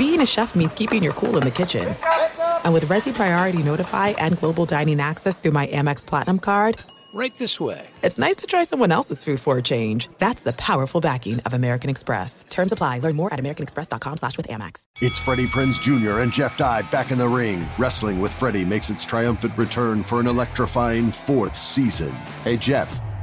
being a chef means keeping your cool in the kitchen. And with Resy Priority Notify and Global Dining Access through my Amex Platinum card, Right this way. it's nice to try someone else's food for a change. That's the powerful backing of American Express. Terms apply. Learn more at americanexpress.com slash with Amex. It's Freddie Prinz Jr. and Jeff Dye back in the ring. Wrestling with Freddie makes its triumphant return for an electrifying fourth season. Hey, Jeff,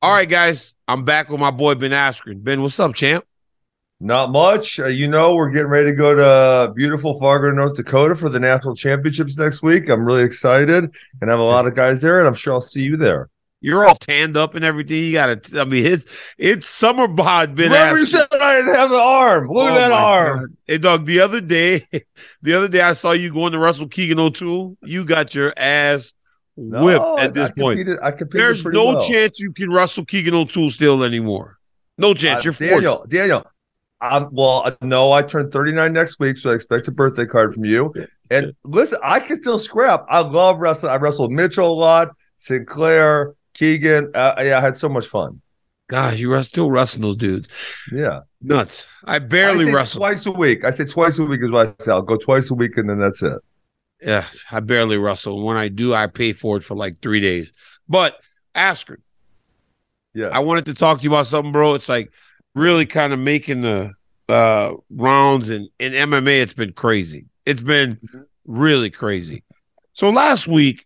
All right, guys, I'm back with my boy Ben Askren. Ben, what's up, champ? Not much. Uh, you know, we're getting ready to go to beautiful Fargo, North Dakota for the national championships next week. I'm really excited and I have a lot of guys there, and I'm sure I'll see you there. You're all tanned up and everything. You got to. I mean, it's it's summer bod. Ben Remember, you said I didn't have the arm. Look Oh at that arm. God. Hey, dog. The other day, the other day, I saw you going to Russell Keegan O'Toole. You got your ass whipped No, at this I point. competed- I competed There's no well. chance you can Russell Keegan O'Toole still anymore. No chance. Uh, You're 40. Daniel. Daniel. Um, well, uh, no, I turn 39 next week, so I expect a birthday card from you. And listen, I can still scrap. I love wrestling. I wrestled Mitchell a lot, Sinclair, Keegan. Uh, yeah, I had so much fun. Gosh, you are still wrestling those dudes. Yeah. Nuts. I barely I wrestle. twice a week. I say twice a week is what I say. I'll go twice a week and then that's it. Yeah, I barely wrestle. When I do, I pay for it for like three days. But Askren, Yeah. I wanted to talk to you about something, bro. It's like really kind of making the uh rounds and in MMA. It's been crazy. It's been Mm-hmm. really crazy. So last week,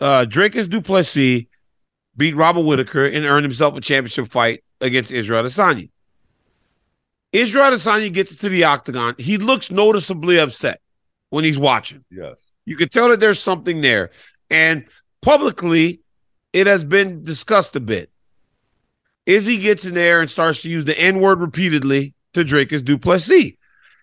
uh is Du Plessis beat Robert Whittaker and earned himself a championship fight against Israel Adesanya. Israel Adesanya gets to the octagon. He looks noticeably upset when he's watching. yes. You can tell that there's something there. And publicly, it has been discussed a bit. Izzy gets in there and starts to use the N word repeatedly to Drake Dricus Duplessis.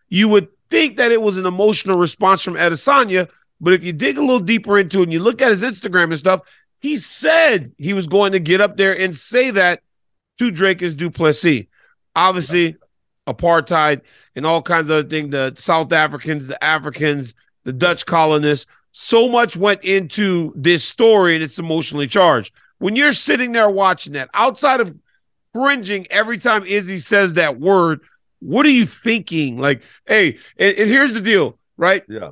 You would think that it was an emotional response from Adesanya, but if you dig a little deeper into it and you look at his Instagram and stuff, he said he was going to get up there and say that to Dricus Duplessis. Obviously, apartheid and all kinds of other things, the South Africans, the Africans, the Dutch colonists, so much went into this story and it's emotionally charged. When you're sitting there watching that, outside of cringing every time Izzy says that word, what are you thinking? Like, hey, and, and here's the deal, right? Yeah.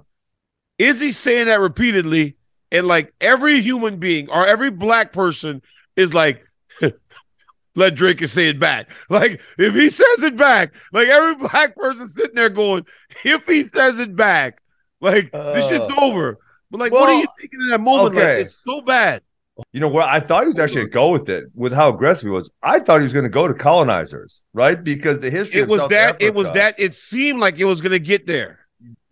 Izzy saying that repeatedly, and like every human being or every black person is like, let Drake say it back. Like if he says it back, like every black person sitting there going, if he says it back, like this shit's Uh, over. But like, what are you thinking in that moment? okay. Like it's so bad. You know what? I thought he was actually going to go with it, with how aggressive he was. I thought he was going to go to colonizers, right? Because the history It was that. It was that. It seemed like it was gonna get there.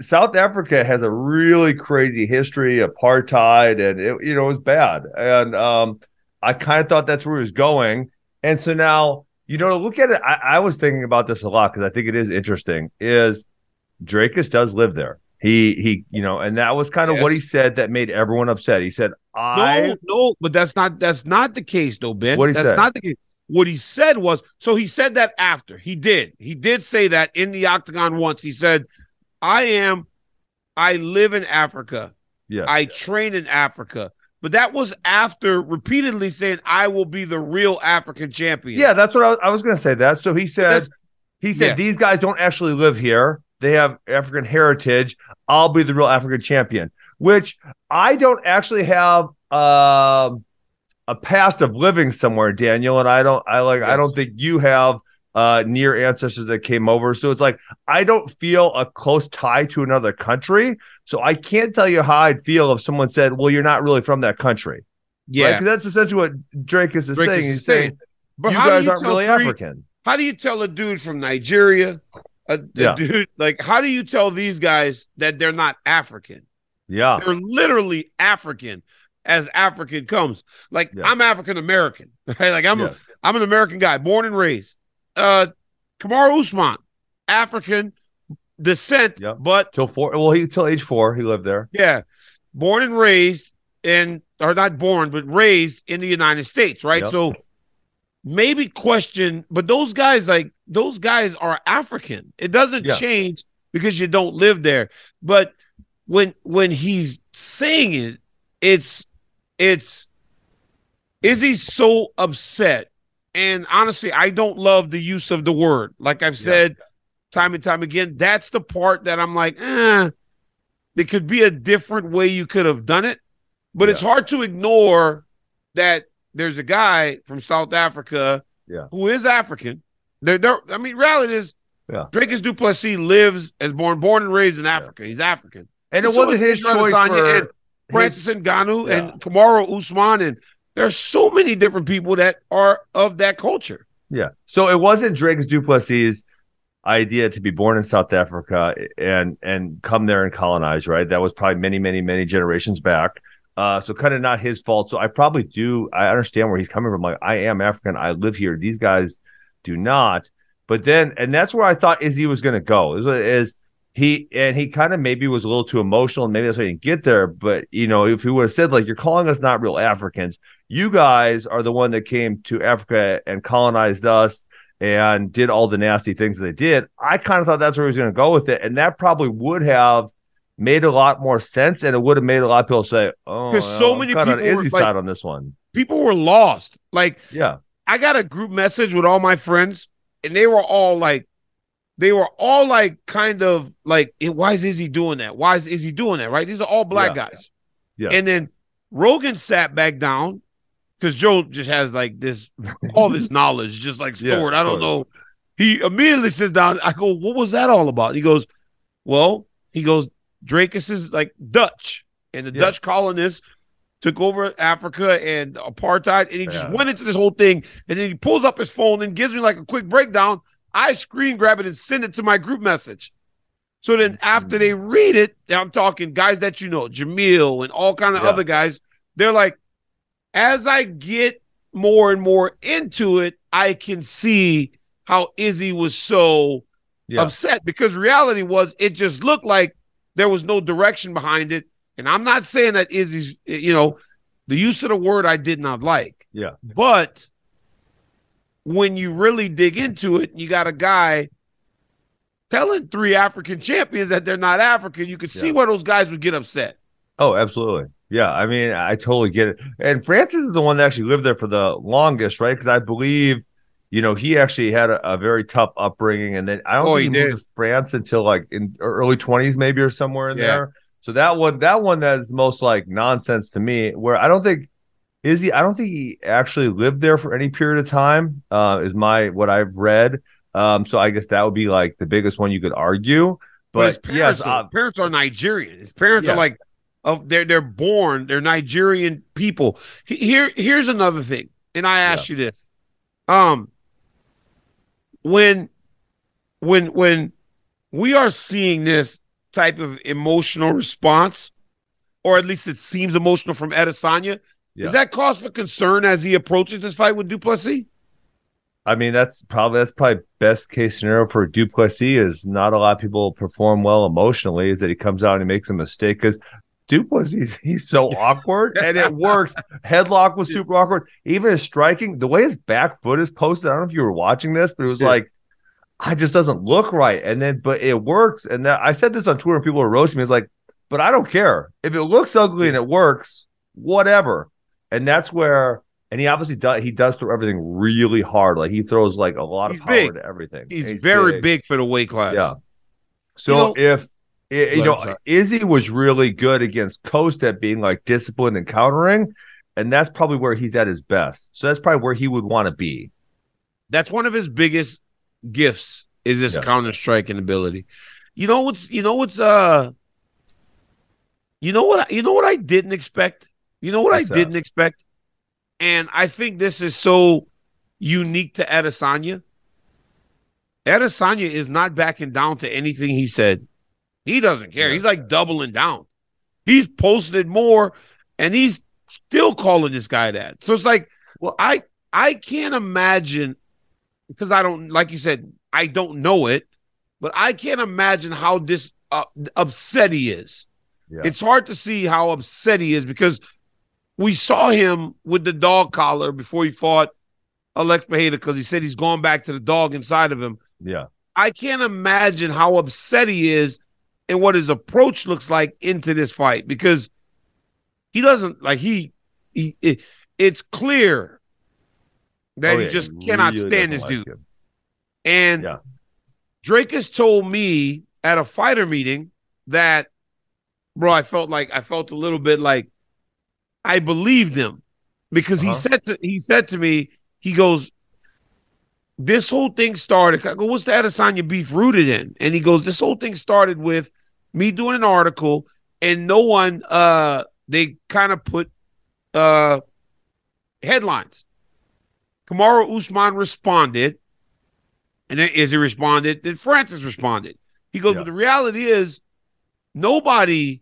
South Africa has a really crazy history, apartheid, and it, you know, it was bad. And um, I kind of thought that's where he was going. And so now, you know, to look at it, I, I was thinking about this a lot because I think it is interesting. Is Dricus does live there? He he, you know, and that was kind of what he said that made everyone upset. He said, "I No, no, but that's not that's not the case though, Ben. What'd he that's say? not the case. What he said was so he said that after he did. He did say that in the octagon once. He said, I am, I live in Africa. yeah, I train in Africa. But that was after repeatedly saying, I will be the real African champion. Yeah, that's what I was, I was going to say. That so he said, That's- he said yeah. these guys don't actually live here. They have African heritage. I'll be the real African champion. Which I don't actually have um a past of living somewhere, Daniel, and I don't. I like. I don't think you have uh, near ancestors that came over. So it's like I don't feel a close tie to another country. So I can't tell you how I'd feel if someone said, "Well, you're not really from that country." Yeah, right? that's essentially what Drake is Drake saying. is He's saying. saying, But "You how do guys you aren't tell really three- African." How do you tell a dude from Nigeria, a, a Yeah. dude like how do you tell these guys that they're not African? Yeah, They're literally African as African comes. Like Yeah. I'm African American, right? Like I'm Yes. a, I'm an American guy, born and raised. Uh Kamaru Usman, African descent, Yep. but till four. Well, he till age four, he lived there. yeah, born and raised in or not born, but raised in the United States, right? Yep. So maybe question, but those guys like those guys are African. It doesn't Yeah. change because you don't live there. But when when he's saying it, it's it's is he so upset? And honestly, I don't love the use of the word. Like I've Yeah. said time and time again, that's the part that I'm like, eh, there could be a different way you could have done it. But it's hard to ignore that there's a guy from South Africa Yeah. who is African. They're, they're, I mean, reality is Yeah. Drake Du Plessis lives as born born and raised in Africa. He's African. And it So wasn't his choice for and Francis Ngannou Yeah. and Kamaru Usman, and there are so many different people that are of that culture. Yeah. So it wasn't Drake Du Plessis' idea to be born in South Africa and and come there and colonize, right? That was probably many, many, many generations back. Uh, so kind of not his fault. So I probably do. I understand where he's coming from. Like I am African. I live here. These guys do not. But then, and that's where I thought Izzy was going to go. Is, is he and he kind of maybe was a little too emotional, and maybe that's why he didn't get there. But you know, if he would have said like, "You're calling us not real Africans," you guys are the one that came to Africa and colonized us and did all the nasty things they did. I kind of thought that's where he was going to go with it, and that probably would have made a lot more sense, and it would have made a lot of people say, "Oh, 'Cause so I'm many kinda on people were Izzy's like- side on this one." People were lost. Like Yeah, I got a group message with all my friends, and they were all like, they were all like, kind of like, "Eh, why is Izzy doing that? Why is Izzy doing that? Right? These are all black Yeah. guys. Yeah. And then Rogan sat back down because Joe just has like this, all this knowledge just like Yeah, stored. I don't know. He immediately sits down. I go, what was that all about? He goes, well, he goes, Dricus is like Dutch, and the Yeah. Dutch colonists took over Africa and apartheid, and he just Yeah. went into this whole thing. And then he pulls up his phone and gives me like a quick breakdown. I screen grab it and send it to my group message. So then mm-hmm. after they read it, I'm talking guys that you know, Jamil and all kind of Yeah. other guys, they're like, as I get more and more into it, I can see how Izzy was so Yeah. upset because reality was it just looked like there was no direction behind it. And I'm not saying that Izzy's, you know, the use of the word I did not like. Yeah. But when you really dig into it, you got a guy telling three African champions that they're not African, you could see where those guys would get upset. Oh, absolutely. Yeah, I mean, I totally get it. And Francis is the one that actually lived there for the longest, right? Because I believe, you know, he actually had a, a very tough upbringing, and then I don't Oh, think he he moved to France until like in early twenties, maybe or somewhere in Yeah. there. So that one, that one, that is most like nonsense to me. Where I don't think is he. I don't think he actually lived there for any period of time. Uh, is my what I've read. Um, so I guess that would be like the biggest one you could argue. But, his parents, yes, uh, his parents are Nigerian. His parents Yeah. are like of they're they're born, they're Nigerian people. Here here's another thing, and I ask you this. Um when when when we are seeing this type of emotional response, or at least it seems emotional from Adesanya, Yeah. is that cause for concern as he approaches this fight with Du Plessis? I mean, that's probably that's probably best case scenario for Du Plessis is not a lot of people perform well emotionally. Is that he comes out and he makes a mistake because Du Plessis he's so awkward and it works. Headlock was super awkward. Even his striking, the way his back foot is posted. I don't know if you were watching this, but it was Yeah. like, I just doesn't look right. And then, but it works. And that I said this on Twitter, and people were roasting me. It's like, but I don't care if it looks ugly and it works, whatever. And that's where. And he obviously does. He does throw everything really hard. Like he throws like a lot He's of power big. to everything. He's, And very big. for the weight class. Yeah. So You know- if i- you know sorry. Izzy was really good against Costa at being like disciplined and countering, and that's probably where he's at his best. So that's probably where he would want to be. That's one of his biggest gifts is his Yeah. counter striking ability. You know what's you know what's uh you know what you know what I didn't expect? You know what What's I didn't expect? And I think this is so unique to Adesanya. Adesanya is not backing down to anything he said. He doesn't care. He's like doubling down. He's posted more and he's still calling this guy that. So it's like, well, I I can't imagine because I don't like you said, I don't know it, but I can't imagine how this uh, upset he is. Yeah. It's hard to see how upset he is because we saw him with the dog collar before he fought Alex Maheda because he said he's going back to the dog inside of him. Yeah. I can't imagine how upset he is and what his approach looks like into this fight because he doesn't like he he it, it's clear that Oh, he just he cannot really stand this like dude. him. And Yeah. Drake has told me at a fighter meeting that, bro, I felt like I felt a little bit like I believed him because he Uh-huh. said to he said to me, he goes, This whole thing started. I go, what's the Adesanya beef rooted in? And he goes, This whole thing started with me doing an article and no one uh they kind of put uh headlines. Kamaru Usman responded, and then Izzy responded, then Francis responded. He goes, Yeah. but the reality is nobody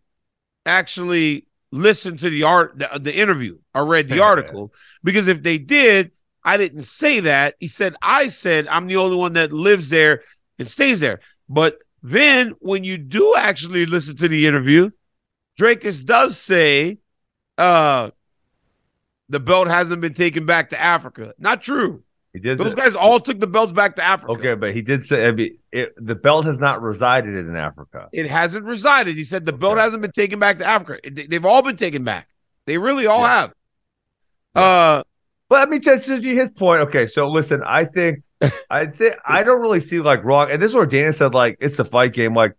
actually listened to the art the, the interview or read the article because if they did, I didn't say that. He said, I said I'm the only one that lives there and stays there. But then when you do actually listen to the interview, Dricus does say uh the belt hasn't been taken back to Africa. Not true. He did. Those say- guys all took the belts back to Africa. Okay, but he did say I mean, it, the belt has not resided in Africa. It hasn't resided. He said the belt hasn't been taken back to Africa. It- They've all been taken back. They really all Yeah. have. Uh But I mean, to, to his point, okay. So listen, I think, I think I don't really see like wrong. And this is where Dana said like it's a fight game. Like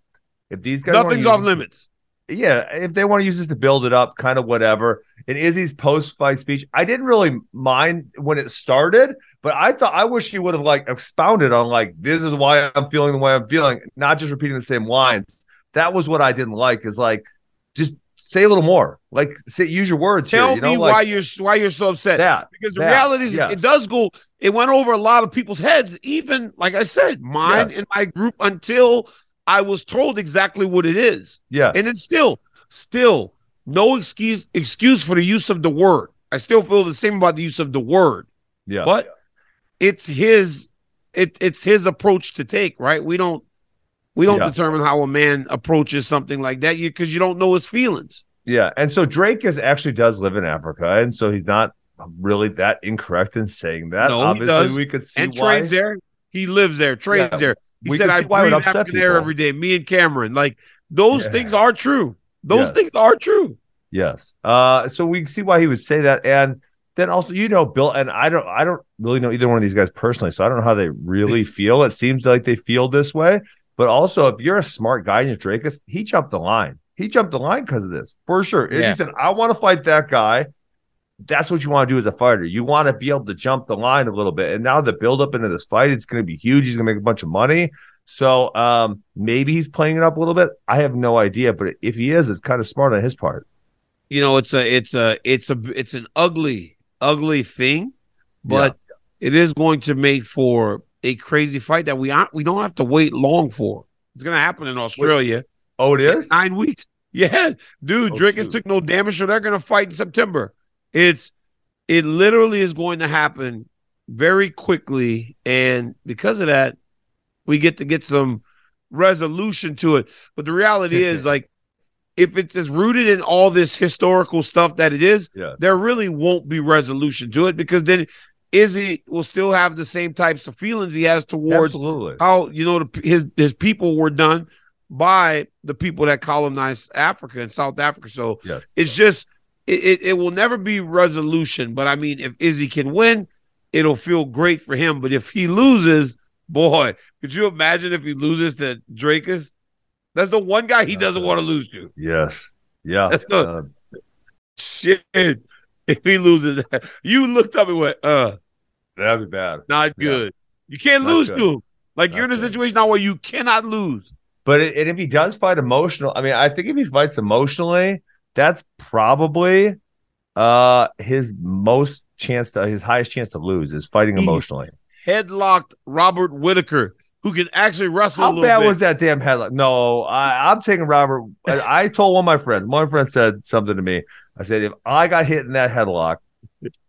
if these guys nothing's off limits. yeah, if they want to use this to build it up, kind of whatever. And Izzy's post-fight speech, I didn't really mind when it started, but I thought I wish he would have like expounded on like this is why I'm feeling the way I'm feeling, not just repeating the same lines. That was what I didn't like. Is like just say a little more, like say use your words Tell here. You know, me like why you're why you're so upset. that. because the that, reality is yes. it does go it went over a lot of people's heads even like i said mine Yes. and my group until i was told exactly what it is Yeah, and then still still no excuse excuse for the use of the word i still feel the same about the use of the word yeah, but it's his it, it's his approach to take right we don't we don't Yeah. determine how a man approaches something like that because you don't know his feelings Yeah, and so Drake is actually does live in Africa, and so he's not really that incorrect in saying that. No, he Obviously, does. we could see and why. trains there. He lives there, trades Yeah, there. He we said, "I breathe African air every day." Me and Cameron, like those Yeah. things are true. Those Yes. things are true. Yes. Uh, so we see why he would say that, and then also, you know, Bill, and I don't, I don't really know either one of these guys personally, so I don't know how they really feel. It seems like they feel this way, but also, if you're a smart guy in your Dricus, he jumped the line. He jumped the line because of this, for sure. Yeah. He said, "I want to fight that guy." That's what you want to do as a fighter. You want to be able to jump the line a little bit. And now the build up into this fight, it's going to be huge. He's going to make a bunch of money. So um, maybe he's playing it up a little bit. I have no idea, but if he is, it's kind of smart on his part. You know, it's a, it's a, it's a, it's an ugly, ugly thing, but it is going to make for a crazy fight that we aren't, we don't have to wait long for. It's going to happen in Australia. Oh, it is. nine weeks. Yeah, dude, Oh, Drake has took no damage, so they're gonna fight in September. It's it literally is going to happen very quickly, and because of that, we get to get some resolution to it. But the reality is, like, if it's as rooted in all this historical stuff that it is, Yeah. there really won't be resolution to it because then Izzy will still have the same types of feelings he has towards Absolutely. how you know the, his his people were done by the people that colonized Africa and South Africa. So Yes. it's just it, it, it will never be resolution. But I mean, if Izzy can win, it'll feel great for him. But if he loses, boy, could you imagine if he loses to Dricus? That's the one guy he doesn't want to lose to. Yes. Yeah. That's good. Uh, Shit. If he loses, that, you looked up and went, uh, that'd be bad. not Yeah. good. You can't Not lose good. to him. Like you're in a situation now where you cannot lose. But it, and if he does fight emotional, I mean, I think if he fights emotionally, that's probably uh his most chance to his highest chance to lose is fighting emotionally. Headlocked Robert Whittaker, who can actually wrestle a How bad bit. was that damn headlock? No, I, I'm taking Robert. I, I told one of my friends. One friend said something to me. I said, if I got hit in that headlock,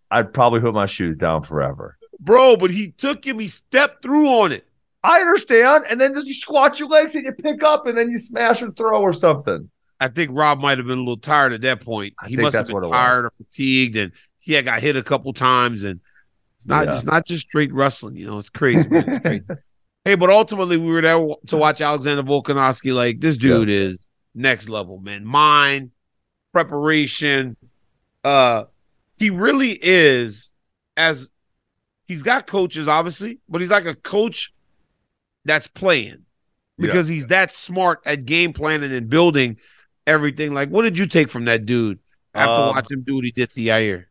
I'd probably put my shoes down forever. Bro, but he took him, he stepped through on it. I understand. And then just you squat your legs and you pick up and then you smash and throw or something. I think Rob might have been a little tired at that point. I he must have been tired or fatigued, and he had got hit a couple times. And it's not Yeah. it's not just straight wrestling, you know. It's crazy. man. It's crazy. hey, but ultimately we were there to watch Alexander Volkanovski. Like this dude is next level, man. Mind, preparation. Uh he really is as he's got coaches, obviously, but he's like a coach that's playing because he's that smart at game planning and building everything. Like, what did you take from that dude after Um, watching him do what he did to Yair?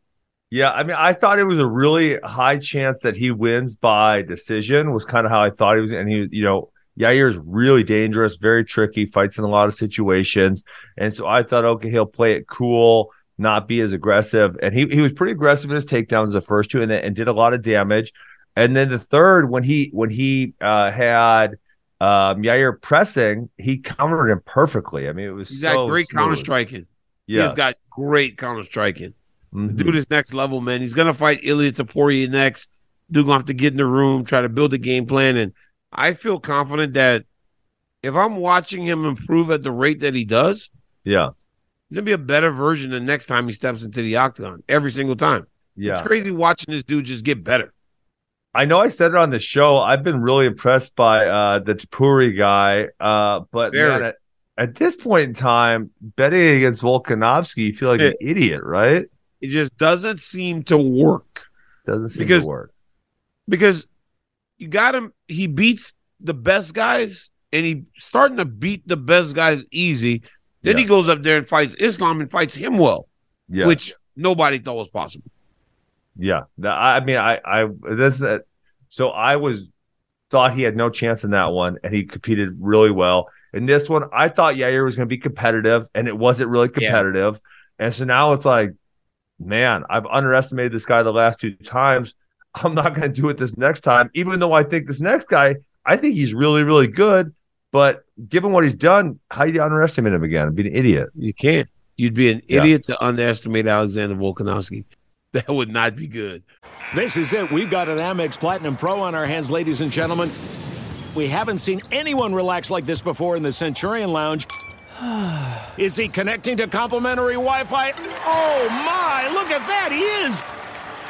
Yeah, I mean, I thought it was a really high chance that he wins by decision. Was kind of how I thought he was, and he, you know, Yair is really dangerous, very tricky, fights in a lot of situations, and so I thought, okay, he'll play it cool, not be as aggressive, and he he was pretty aggressive in his takedowns the first two, and and did a lot of damage, and then the third when he when he uh, had um, Yair pressing, he countered him perfectly. I mean, it was He's so got great smooth. counter striking. Yeah, He's got great counter striking. Mhm. The dude is next level, man. He's gonna fight Ilia Topuria next. Dude gonna have to get in the room, try to build a game plan, and I feel confident that if I'm watching him improve at the rate that he does, yeah, he's gonna be a better version the next time he steps into the octagon. Every single time. yeah. It's crazy watching this dude just get better. I know I said it on the show. I've been really impressed by uh, the Topuria guy. Uh, but man, at, at this point in time, betting against Volkanovski, you feel like an idiot, right? It just doesn't seem to work. Doesn't seem Because- to work. because you got him. He beats the best guys, and he starting to beat the best guys easy. Then he goes up there and fights Islam and fights him well, Yeah, which nobody thought was possible. yeah. I mean, I, I this. Uh, so I was thought he had no chance in that one, and he competed really well. In this one, I thought Yair was going to be competitive, and it wasn't really Yeah. competitive. And so now it's like, man, I've underestimated this guy the last two times. I'm not going to do it this next time, even though I think this next guy, I think he's really, really good. But given what he's done, how do you underestimate him again? I'd be an idiot. You can't. You'd be an Yeah. idiot to underestimate Alexander Volkanovski. That would not be good. This is it. We've got an Amex Platinum Pro on our hands, ladies and gentlemen. We haven't seen anyone relax like this before in the Centurion Lounge. Is he connecting to complimentary Wi Fi? Oh my, look at that, he is!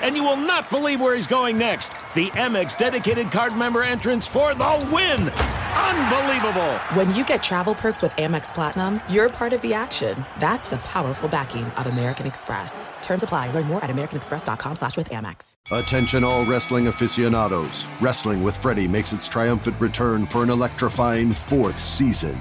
And you will not believe where he's going next. The Amex dedicated card member entrance for the win! Unbelievable! When you get travel perks with Amex Platinum, you're part of the action. That's the powerful backing of American Express. Terms apply. Learn more at americanexpress.com slash with Amex. Attention all wrestling aficionados. Wrestling with Freddie makes its triumphant return for an electrifying fourth season.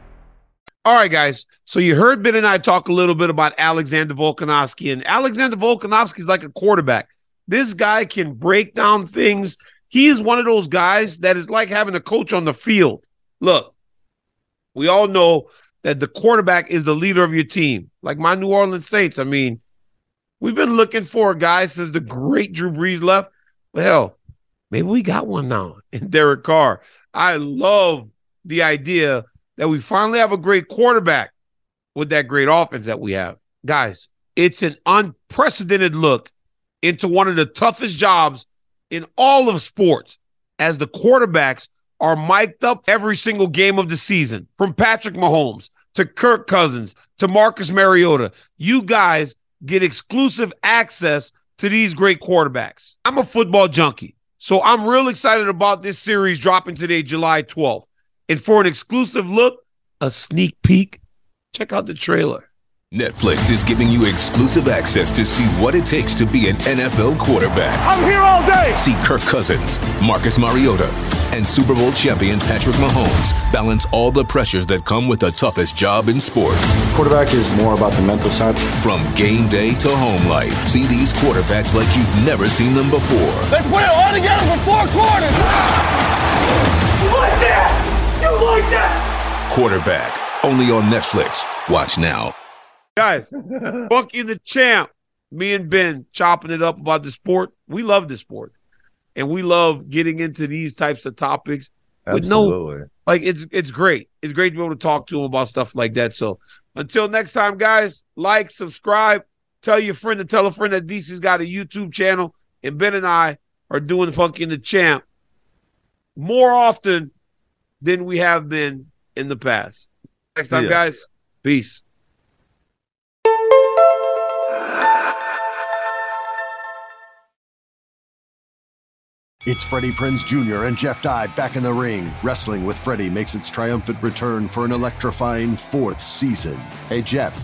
All right, guys. So you heard Ben and I talk a little bit about Alexander Volkanovski, and Alexander Volkanovski is like a quarterback. This guy can break down things. He is one of those guys that is like having a coach on the field. Look, we all know that the quarterback is the leader of your team. Like my New Orleans Saints. I mean, we've been looking for a guy since the great Drew Brees left. Well, maybe we got one now in Derek Carr. I love the idea that we finally have a great quarterback with that great offense that we have. Guys, it's an unprecedented look into one of the toughest jobs in all of sports as the quarterbacks are mic'd up every single game of the season from Patrick Mahomes to Kirk Cousins to Marcus Mariota. You guys get exclusive access to these great quarterbacks. I'm a football junkie, so I'm real excited about this series dropping today, July 12th. And for an exclusive look, a sneak peek, check out the trailer. Netflix is giving you exclusive access to see what it takes to be an NFL quarterback. I'm here all day. See Kirk Cousins, Marcus Mariota, and Super Bowl champion Patrick Mahomes balance all the pressures that come with the toughest job in sports. Quarterback is more about the mental side. From game day to home life, see these quarterbacks like you've never seen them before. Let's put it all together for four quarters. You like that? You like that? Quarterback, only on Netflix. Watch now. Guys, Funky the Champ, me and Ben chopping it up about the sport. We love the sport. And we love getting into these types of topics with Absolutely. no like it's it's great. It's great to be able to talk to him about stuff like that. So until next time, guys, like, subscribe, tell your friend to tell a friend that DC's got a YouTube channel, and Ben and I are doing Funky and the Champ more often than we have been in the past. Next time, Yeah. guys, peace. It's Freddie Prinz Jr. and Jeff Dye back in the ring. Wrestling with Freddie makes its triumphant return for an electrifying fourth season. Hey, Jeff,